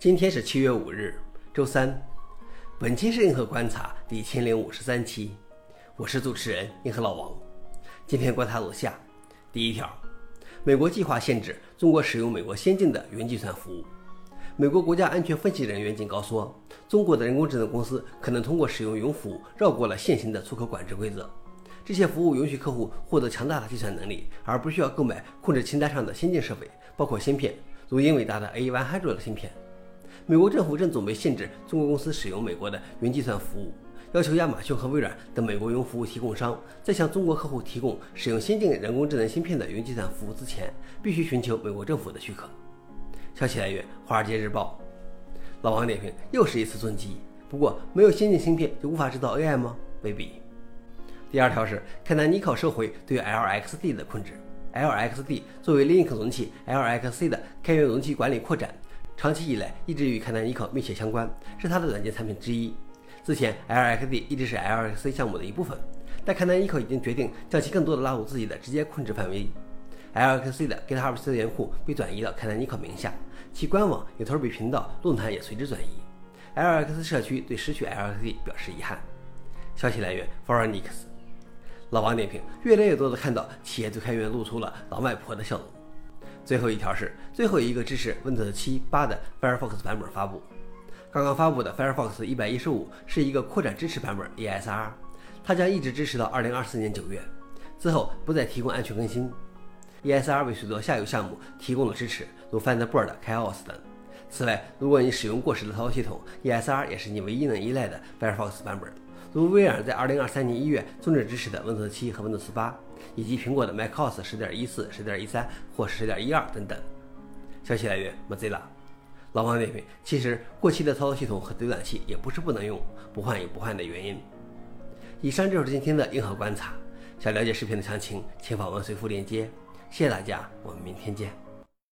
今天是七月五日，周三。本期是硬核观察第一千零五十三期，我是主持人硬核老王。今天观察如下：第一条，美国计划限制中国使用美国先进的云计算服务。美国国家安全分析人员警告说，中国的人工智能公司可能通过使用云服务绕过了现行的出口管制规则。这些服务允许客户获得强大的计算能力，而不需要购买控制清单上的先进设备，包括芯片，如英伟达的 A100 的芯片。美国政府正准备限制中国公司使用美国的云计算服务，要求亚马逊和微软等美国云服务提供商在向中国客户提供使用先进人工智能芯片的云计算服务之前，必须寻求美国政府的许可。消息来源：华尔街日报。老王点评：又是一次重击。不过，没有先进芯片就无法制造 AI 吗？未必。第二条是凯南尼考收回对 LXD 的控制。LXD 作为 Linux 容器 LXC 的开源容器管理扩展。长期以来一直与 Canonical 密切相关，是它的软件产品之一。之前 LXD 一直是 LXC 项目的一部分，但 Canonical 已经决定将其更多的纳入自己的直接控制范围。LXC 的 GitHub 资源库被转移到 Canonical 名下，其官网、有头比频道、论坛也随之转移。LX 社区对失去 LXD 表示遗憾。消息来源 f o r e i g n i x 老王点评：越来越多的看到企业对开源露出了老外婆的笑容。最后一条是最后一个支持 Windows 7、8的 Firefox 版本发布。刚刚发布的 Firefox 115是一个扩展支持版本 ESR，它将一直支持到2024年9月，之后不再提供安全更新。ESR 为许多下游项目提供了支持，如 Thunderbird、Chaos 等。此外，如果你使用过时的操作系统，ESR 也是你唯一能依赖的 Firefox 版本。如微软在2023年1月终止支持的 Windows 7和 Windows 8，以及苹果的 macOS 10.14、10.13或10.12等等。消息来源：Mozilla。老王点评：其实过期的操作系统和浏览器也不是不能用，不换有不换的原因。以上就是今天的硬核观察。想了解视频的详情，请访问随附链接。谢谢大家，我们明天见。